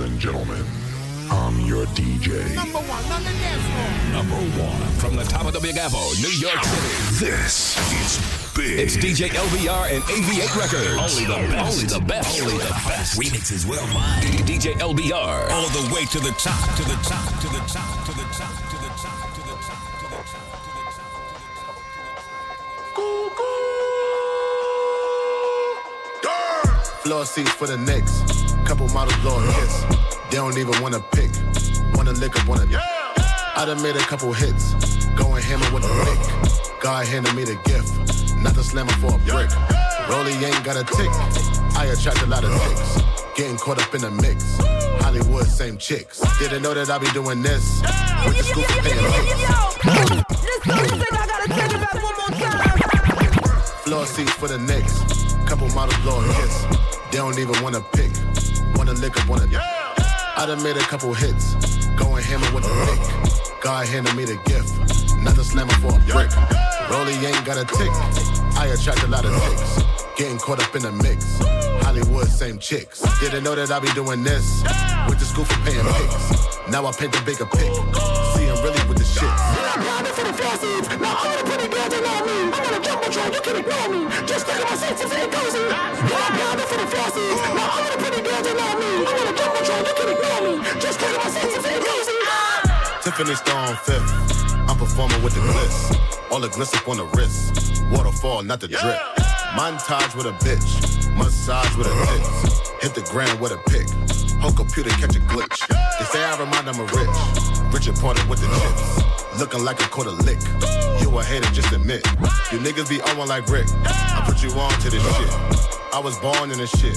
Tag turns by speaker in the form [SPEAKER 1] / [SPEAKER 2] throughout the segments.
[SPEAKER 1] Ladies and gentlemen, I'm your DJ.
[SPEAKER 2] Number one on the dance floor.
[SPEAKER 3] Number one from the top of the Big New York City.
[SPEAKER 1] This is big.
[SPEAKER 3] It's DJ LBR and AV8 Records.
[SPEAKER 4] Only the best.
[SPEAKER 3] Only the best.
[SPEAKER 4] Only the best. Remixes worldwide.
[SPEAKER 3] DJ LBR.
[SPEAKER 4] All the way to the top, to the top, to the top, to the top, to the top, to the top, to the top, to the top.
[SPEAKER 5] Floor seats for the Knicks. Couple models blowing hits. They don't even wanna pick. Wanna lick up, wanna. I done made a couple hits. Going hammer with the pick. God handed me the gift. Not the slammer for a brick. Rolly ain't got a tick. I attract a lot of ticks. Getting caught up in the mix. Hollywood, same chicks. Didn't know that I'd be doing this. With the scoop for paying. Floor seats for the Knicks. Couple models blowing hits. They don't even wanna pick. Wanna lick up, wanna. I done made a couple hits. Going hammer with the pick. God handed me the gift. Not the slammer for a brick. Rolly ain't got a tick. I attract a lot of ticks. Getting caught up in the mix. Hollywood, same chicks. Didn't know that I be doing this. With the school for paying pics. Now I paint the bigger pic. See, him really with the shit. Yeah, I'm really with
[SPEAKER 6] you you can ignore me just tell me since it's going I'm robbing for
[SPEAKER 5] the shit. Tiffany Stone fifth. I'm performing with the bliss. All the gliss up on the wrist. Waterfall, not the drip. Montage with a bitch. Massage with a tits. Hit the ground with a pick. Whole computer catch a glitch. They say I remind them of rich. Richard Porter with the chips. Looking like a quarter lick. You a hater, just admit. You niggas be on one like Rick. I put you on to this shit. I was born in this shit.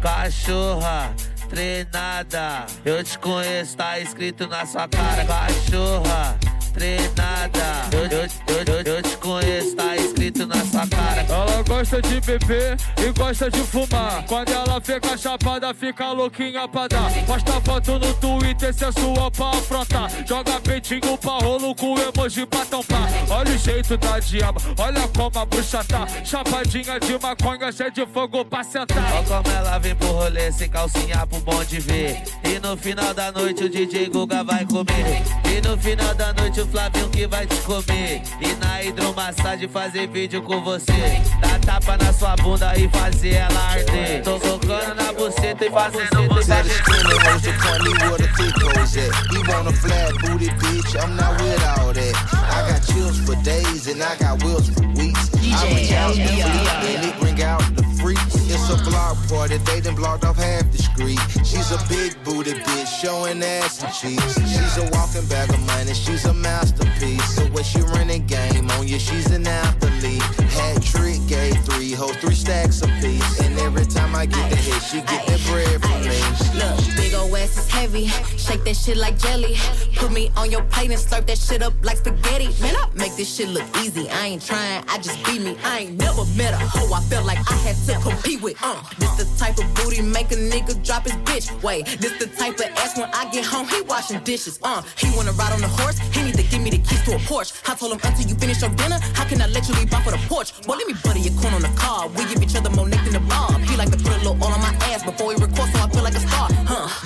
[SPEAKER 7] Cachorra treinada, eu te conheço, tá escrito na sua cara. Cachorra treinada, eu, eu, eu, eu, te conheço, tá escrito na sua cara.
[SPEAKER 8] Ela gosta de beber e gosta de fumar. Quando ela fica chapada, fica louquinha pra dar. Posta foto no Twitter, cê é sua pra afrontar. Joga peitinho pra rolo com emoji pra tampar. Olha o jeito da diaba, olha como a bruxa tá. Chapadinha de maconha, cheia de fogo pra sentar.
[SPEAKER 7] Olha como ela vem pro rolê sem calcinha pro bom de ver. E no final da noite o DJ Guga vai comer. E no final da noite o Flavinho que vai te comer. E na hidromassagem fazer vídeo com você. Dar tapa na sua bunda e fazer ela arder. Tô tocando na buceta e fazendo você
[SPEAKER 9] Tell the skinny hoes to point me where the thick hoes at. He want a flat booty bitch, I'm not with all that. I got chills for days and I got wills for weeks. I bring out the fleet and it bring out the freaks. It's a block party, they done blocked off half the. She's a big booty bitch, showing ass and cheeks. She's a walking bag of money, she's a masterpiece. So when she running game on you, she's an athlete. Hat trick, gave three hoes, three stacks apiece. And every time I get the hit, she get that bread from me.
[SPEAKER 10] Look, big ol' ass is heavy. Shake that shit like jelly. Put me on your plate and slurp that shit up like spaghetti. Man, I make this shit look easy. I ain't trying, I just be me. I ain't never met a hoe I felt like I had to compete with. Uh, this the type of booty make a nigga drop his bitch. Wait, this the type of ass when I get home, he washing dishes. Uh, he wanna ride on the horse, he need to give me the keys to a Porsche. I told him until you finish your dinner, how can I let you leave off for the porch? Boy, let me butter your corn on the car. We give each other more neck than the bob. He like to put a little all on my ass before we record, so I feel like a star.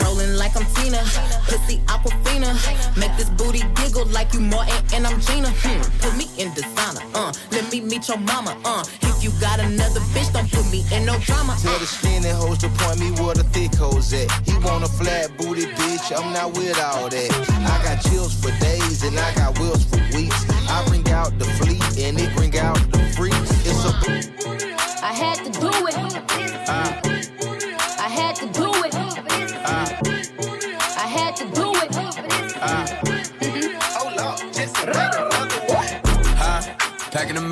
[SPEAKER 10] Rolling like I'm Tina, pussy Aquafina. Make this booty giggle like you Martin and I'm Gina. Hmm, put me in designer, uh. Let me meet your mama, uh. If you got another bitch, don't put me in no drama. Uh.
[SPEAKER 9] Tell the skinny hoes to point me where the thick hoes at. He want a flat booty bitch, I'm not with all that. I got chills for days and I got wills for weeks. I bring out the fleet and it bring
[SPEAKER 11] out the freaks. It's a. I had to do it. Uh.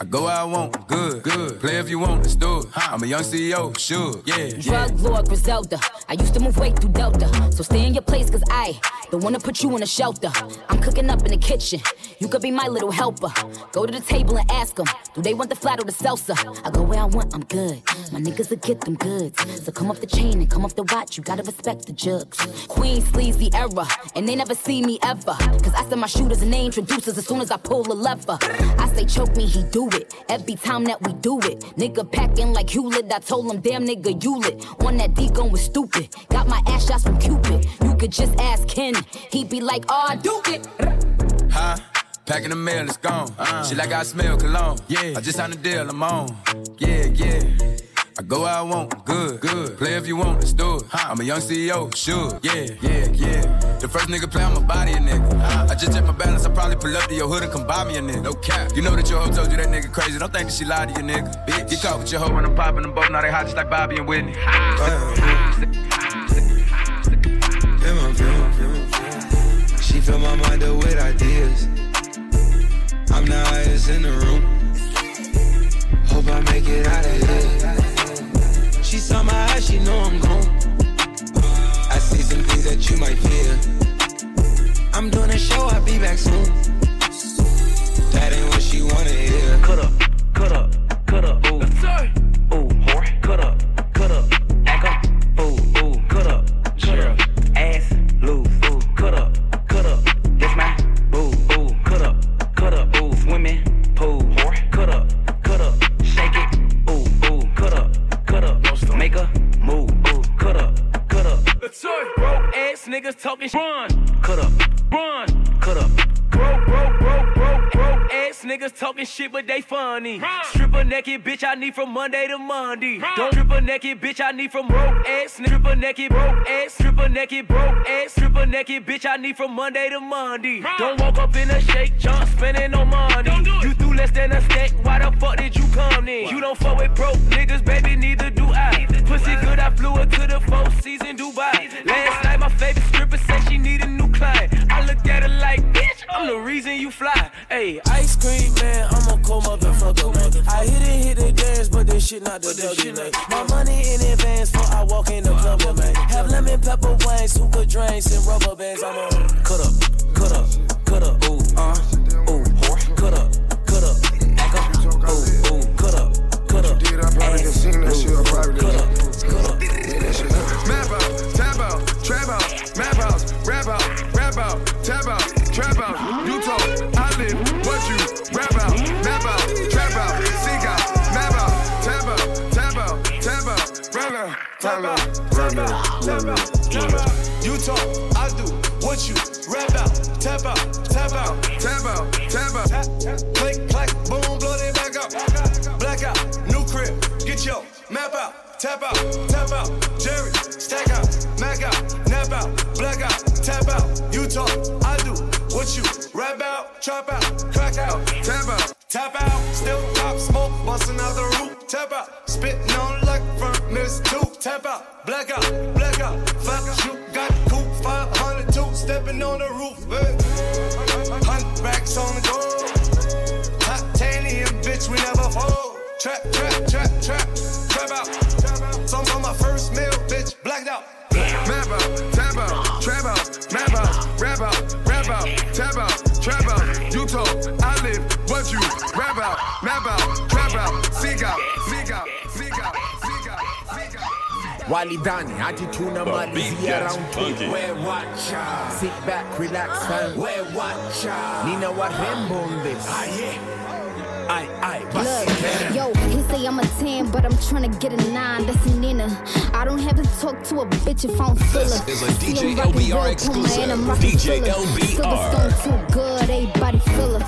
[SPEAKER 11] I go where I want, good, good. Play if you want, let's do it. I'm a young CEO, sure, yeah.
[SPEAKER 12] Drug Lord Griselda. I used to move weight through Delta. So stay in your place, cause I don't wanna put you in a shelter. I'm cooking up in the kitchen. You could be my little helper. Go to the table and ask them, do they want the flat or the salsa? I go where I want, I'm good. My niggas will get them goods. So come off the chain and come off the watch, you gotta respect the jugs. Queen sleazy era, and they never see me ever. Cause I send my shooters and they introducers as soon as I pull a lever. I say choke me, he do it. Every time that we do it, nigga packing like Hewlett. I told him, damn nigga, you lit. On that D going stupid. Got my ass shots from Cupid. You could just ask Ken. He'd be like, oh, I do it.
[SPEAKER 11] Huh? Packing the mail, it's gone. Uh, she like I smell cologne. Yeah. I just signed a deal, I'm on. Yeah, yeah. I go where I want, good, good. Play if you want, let's do it. I'm a young CEO, sure. Yeah, yeah, yeah. The first nigga play, I'ma body a nigga. I just check my balance, I probably pull up to your hood and come buy me a nigga. No cap. You know that your hoe told you that nigga crazy. Don't think that she lied to you, nigga. Bitch. Get caught with your hoe when I'm popping them both. Now they hot just like Bobby and Whitney.
[SPEAKER 13] She fill my mind up with ideas. I'm the highest in the room. Hope I make it out of here. She know I'm gone.
[SPEAKER 14] Bitch, I need from Monday to Monday. Don't stripper naked bitch, I need from broke ass stripper naked, broke ass stripper naked, broke ass stripper naked bitch, I need from Monday to Monday. Don't walk up in a shake, jump spending no money. You threw less than a stack, why the fuck did you come in? You don't fuck with broke niggas, baby, neither do I. Pussy good, I flew her to the four season Dubai. Last night, my favorite stripper said she need a new client. I looked at her like, bitch, I'm the reason you fly. Hey, ice cream, man, I'm a cold motherfucker. I hit it, hit the dance, but this shit not the dougie, man. My money in advance before I walk in the club, man. Have lemon pepper wings, super drinks, and rubber bands. I'm a cut up, cut up, cut up, ooh, uh, ooh, cut up, cut up, act up, ooh, ooh, cut up, cut up.
[SPEAKER 15] Did I probably can sing that shit? I probably
[SPEAKER 14] Cut up, cut up.
[SPEAKER 15] Map out, tap out, trap out, map house, rap out, rap out, tap out, trap out. You talk, I live, rap out, tap out, tap out, tap out, tap out. You talk, I do, what you rap out, tap out, tap out, tap out, tap out. Click, clack, boom, blow that back out, black out, new crib, get your map out, tap out, tap out, Jerry, stack out, mac out, nap out, black out, tap out. You talk, I do, what you rap out, trap out, crack out, tap out, tap out, still pop smoke, busting out the roof, tap out, spitting tap out, black out, black out, fuck you, got cool, 502, stepping on the roof, hey. Hundred racks on the go, titanium bitch, we never fold. Trap, trap, trap, trap, trap out. Some on my first meal, bitch, blacked out. Map out, tap out, trap out, map out, rap out, rap out, tap out, trap out. You talk, I live, what you rap out, map out, trap out, seek out, seek out, out.
[SPEAKER 16] Walidani, attitude na malizia round two. We watcha. Sit back, relax, fam. We watcha. Nina warembo on this. Aye, aye, aye.
[SPEAKER 17] Look, yo, he say I'm a 10, but I'm tryna get a 9. That's a Nina. I don't have to talk to a bitch if I'm fuller.
[SPEAKER 4] This is a DJ LBR exclusive. DJ LBR.
[SPEAKER 17] Silverstone too good, everybody filler.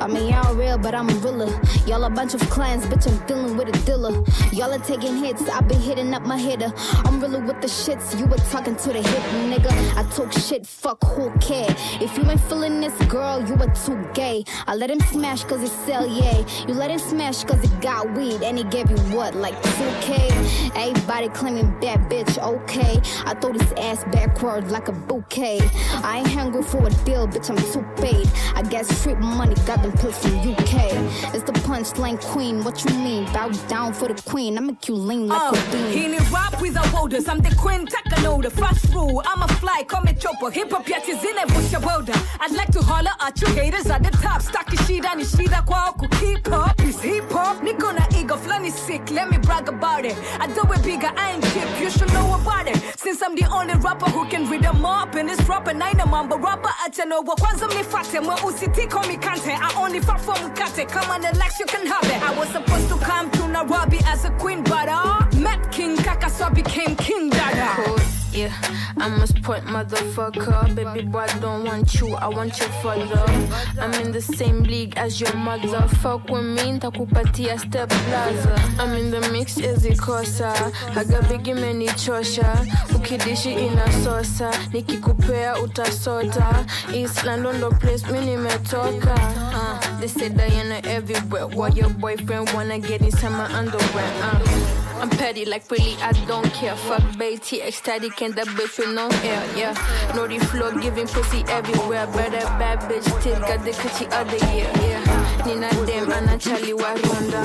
[SPEAKER 17] I mean, y'all real, but I'm a realer. Y'all a bunch of clans, bitch, I'm dealing with a dealer. Y'all are taking hits, I've been hitting up my hitter. I'm really with the shits, you were talking to the hit, nigga. I talk shit, fuck who care. If you ain't feeling this girl, you are too gay. I let him smash cause he sell, yeah. You let him smash cause he got weed and he gave you what, like 2K? Everybody claiming bad bitch, okay. I throw this ass backwards like a bouquet. I ain't hungry for a deal, bitch, I'm too paid. I got street money, got them UK. It's the punchline queen, what you mean? Bow down for the queen, I make you lean like
[SPEAKER 18] Uh,
[SPEAKER 17] a bean.
[SPEAKER 18] hii ni rap borders I'm the queen. Takanoda Fast rule I'm a fly call me chopper Hip hop yet is in a welder I'd like to holler at you haters at the top. Staki shida ni shida kwa ku keep up Is hip hop. Niko na ego flani sick. Let me brag about it. I do it bigger I ain't cheap You should know about it. Since I'm the only rapper who can read them up In this rap and I know mambo rapper acha no wa kwanza mnifate Mweusitiko mikante I only fight for mkate Come on Lex you can have it. I was supposed to come to Nairobi as a queen But uh, met King Kaka so I became King Dada
[SPEAKER 19] yeah. I'm a sport motherfucker. Baby boy, don't want you, I want your father. I'm in the same league as your mother. Fuck with me, ntakupatia step plaza. I'm in the mix ezikosa. Agabigi menichosha. Ukidishi inasosa. Nikikupea utasota. East London ndo place mi nimetoka. Uh, they say Diana everywhere. Why your boyfriend wanna get inside my underwear? Uh. I'm petty, like really, I don't care. Fuck Beatty, ecstatic, and that bitch with no air, yeah. Naughty floor, giving pussy everywhere. Better bad bitch, still got the coochie other year, yeah. Nina dem, ana chali wa ronda.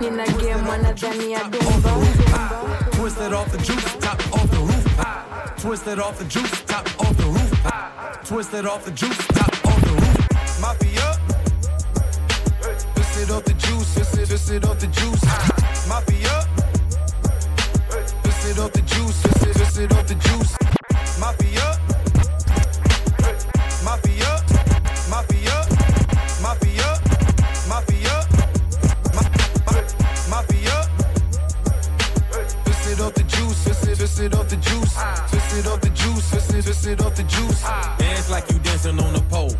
[SPEAKER 19] Nina game, wanadhani ya dumba.
[SPEAKER 15] Twisted off the juice, top off the roof. Twisted off the juice, top off the roof. Twisted off the juice, top off the roof.
[SPEAKER 11] Mafia. Twisted off the juice, twisted, twisted off the juice. Mafia. Twisted off the juice, twisted, twisted off the juice. Mafia. Mafia. Mafia. Mafia. Mafia. Ma- ma- Mafia. Twisted off the juice, twisted, it off the juice. Twisted off the juice, twisted, twisted off the juice.
[SPEAKER 15] Dance like you dancing on a pole.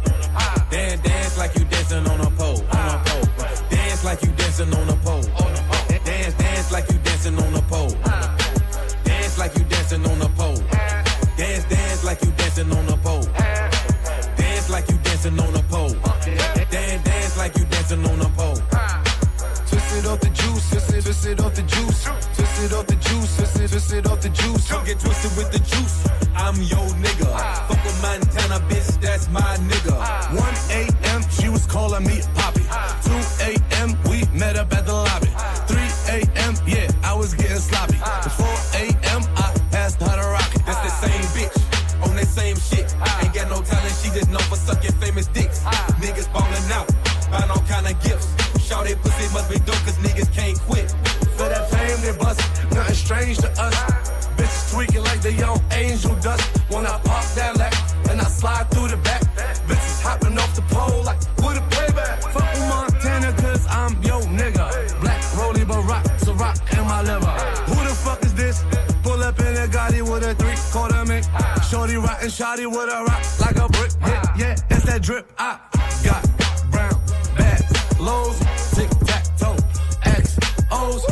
[SPEAKER 15] Nigga. Black Rolly Barack, so rock in my liver. Who the fuck is this? Pull up in a Gotti with a three quarter mink. Shorty rockin' shotty with a rock like a brick. Yeah, yeah, it's that drip. I got brown bags, lows, tic tac toe, X O's.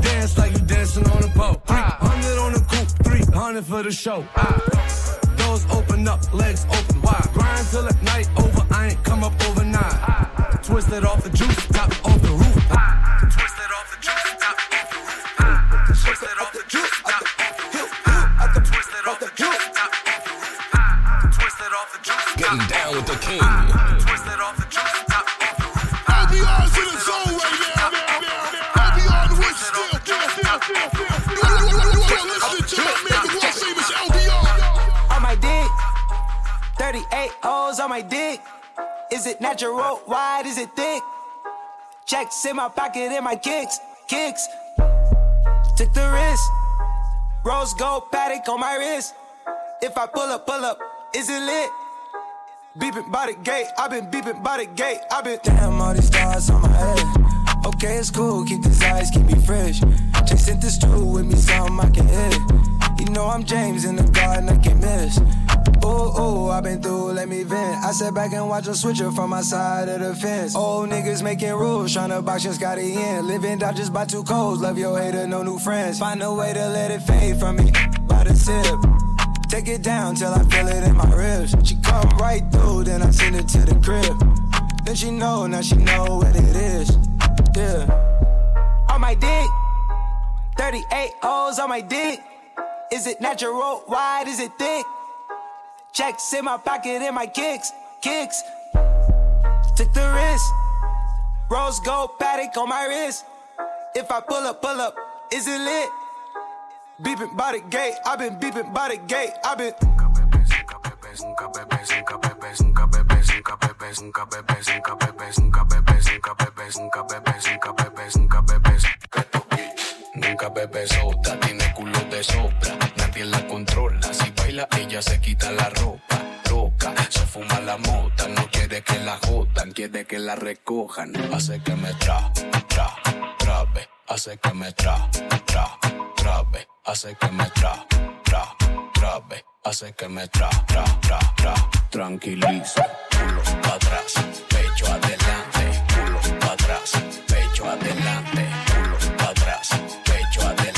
[SPEAKER 15] Dance like you dancing on a pole. 300 on the coupe, 300 for the show. Doors open up, legs open wide. Grind till the night over, I ain't come up overnight. Twisted off the juice, top off the roof.
[SPEAKER 20] Natural? Wide? Is it thick? Checks in my pocket and my kicks. Kicks. Took the risk. Rose gold paddock on my wrist. If I pull up, pull up, is it lit? Beeping by the gate, I've been beeping by the gate, I've been Damn, all these stars on my head. Okay, it's cool, keep these eyes, keep me fresh. Chasing the stool with me, something I can hit. You know I'm James in the garden, I can miss. Ooh, ooh, I've been through, let me vent. I sat back and watch a switcher from my side of the fence. Old niggas making rules, tryna box your Scotty in. Living out just by two codes, love your hater, no new friends. Find a way to let it fade from me by the tip. Take it down till I feel it in my ribs. She come right through, then I send it to the crib. Then she know, now she know what it is. Yeah. On my dick, 38 O's on my dick. Is it natural? Wide? Is it thick? Checks in my pocket and my kicks, kicks. Took the risk. Rose gold paddock on my wrist. If I pull up, pull up, is it lit? Beeping by the gate, I've been beeping by the gate, I've been.
[SPEAKER 21] Nunca bebe sota, tiene culo de sopra, nadie la controla. Ella se quita la ropa. Loca, se fuma la mota, no quiere que la jodan, quiere que la recojan. Hace que me tra, tra, trabe, hace que me tra, tra, trabe, hace que me tra, tra, trabe, hace que me tra, tra, tra, tra. Tranquiliza, culo para atrás, pecho adelante, culo para atrás, pecho adelante, culo para atrás, pecho adelante,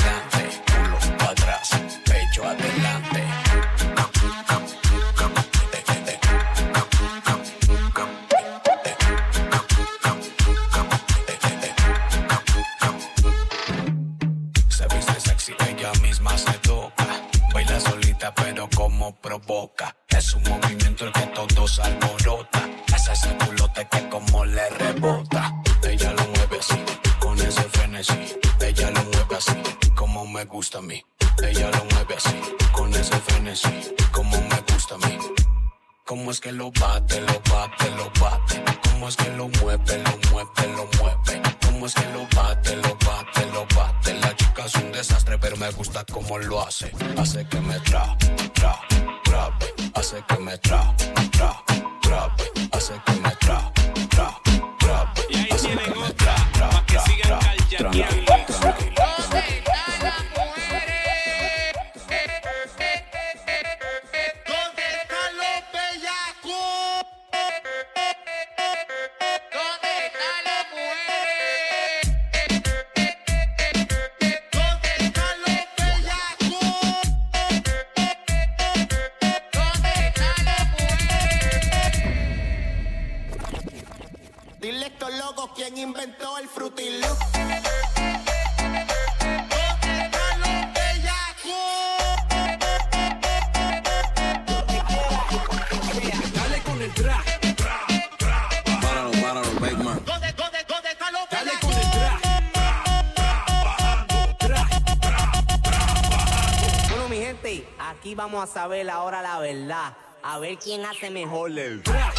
[SPEAKER 22] vamos a saber ahora la verdad. A ver quién hace mejor.
[SPEAKER 23] Tra,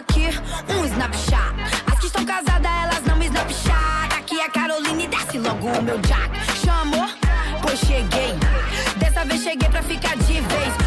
[SPEAKER 24] aqui um snapshot. As que estão casadas, elas não me snapshot. Aqui é Caroline, desce logo o meu jack. Chamou? Pois cheguei. Dessa vez cheguei pra ficar de vez.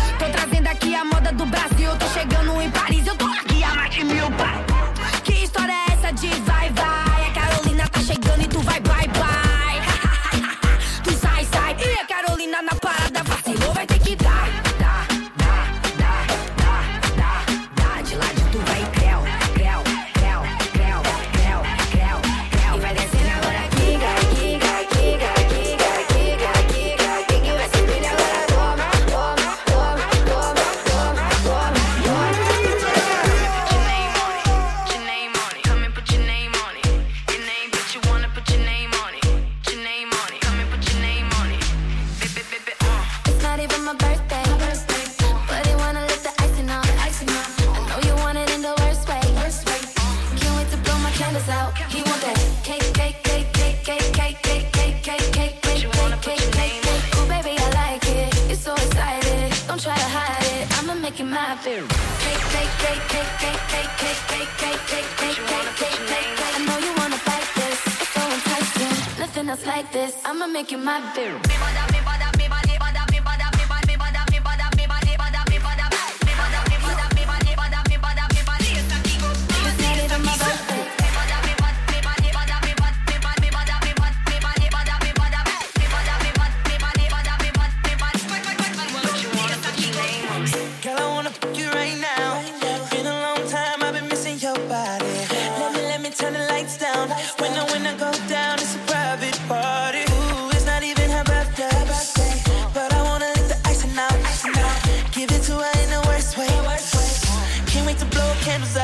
[SPEAKER 19] make you my
[SPEAKER 20] baby.
[SPEAKER 25] lives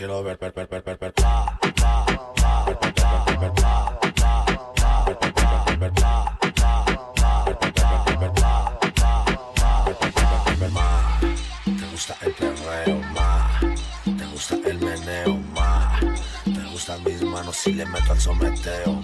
[SPEAKER 25] quiero ver, ver, ver, ver, ver, ver. Te gusta el. Te gusta el meneo, ma. Te gustan mis si le meto al someteo,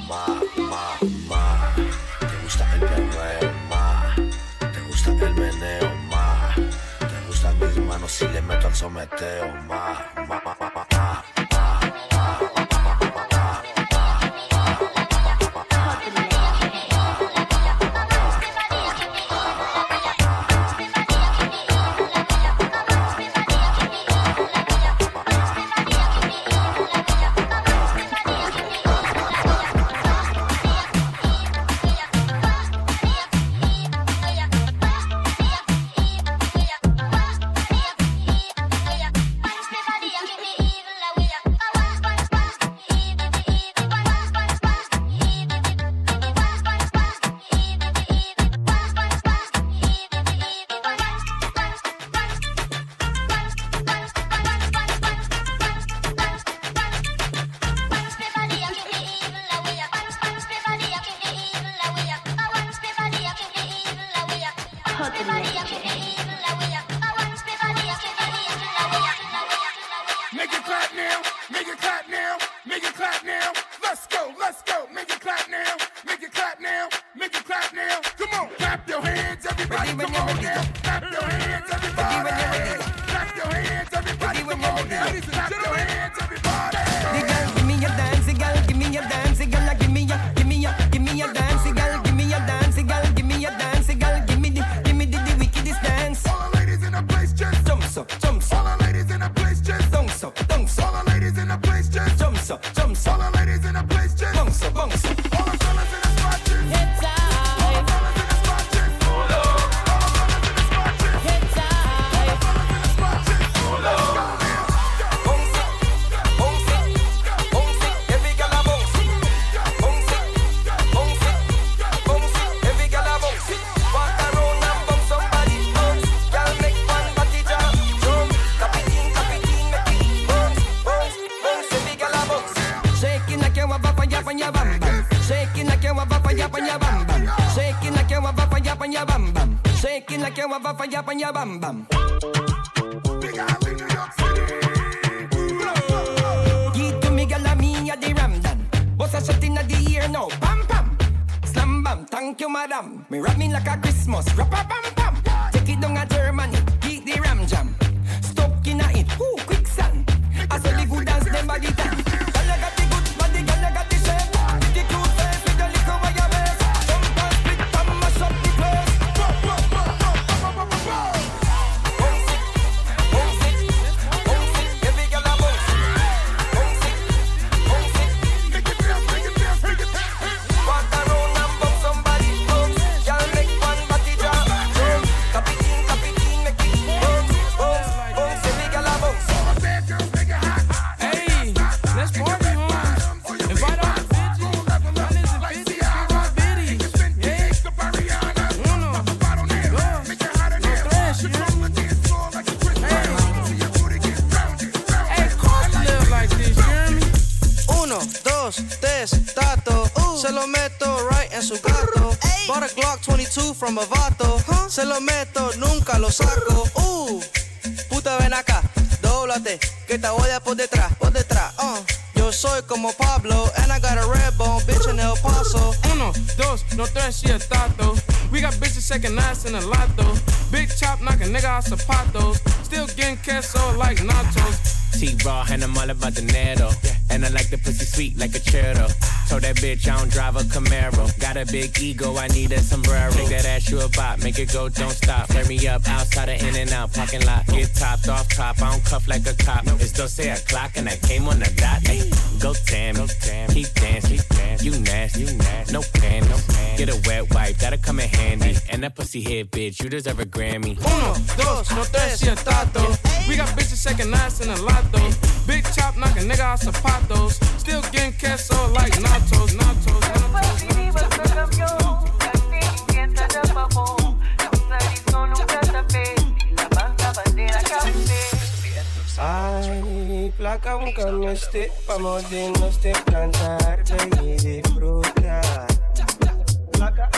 [SPEAKER 26] Se lo meto, nunca lo saco. Uh, puta, ven acá, doblate, que te voy a por detrás, por detrás. Uh. Yo soy como Pablo, and I got a red bone, bitch in El Paso.
[SPEAKER 27] Uno, dos, no tres, she a tato. We got bitches second ass in a lotto. Big chop knocking nigga out zapatos. Still getting queso like nachos.
[SPEAKER 28] T-Raw, and I'm all about the dinero. Yeah. And I like the pussy sweet like a churro. Told that bitch I don't drive a Camaro. Got a big ego, I need a sombrero. Make that ass you a bop, make it go, don't stop. Flare me up outside of in and out parking lot. Get topped off top, I don't cuff like a cop. It's Dose clock and I came on the dot. Ay, go Tammy, keep dancing. Dance. You nasty, you nasty. No panties. no panties. Get a wet wipe, that'll come in handy. And that pussy head bitch, you deserve a Grammy.
[SPEAKER 27] Uno, dos, no tres, y el tato. We got bitches second nights in a lot though. Big chop knocking nigga out zapatos. Still getting queso like nachos, nachos, nachos.
[SPEAKER 29] Ay, placa nunca no esté, vamos de no esté cantar, y disfrutar. Placa.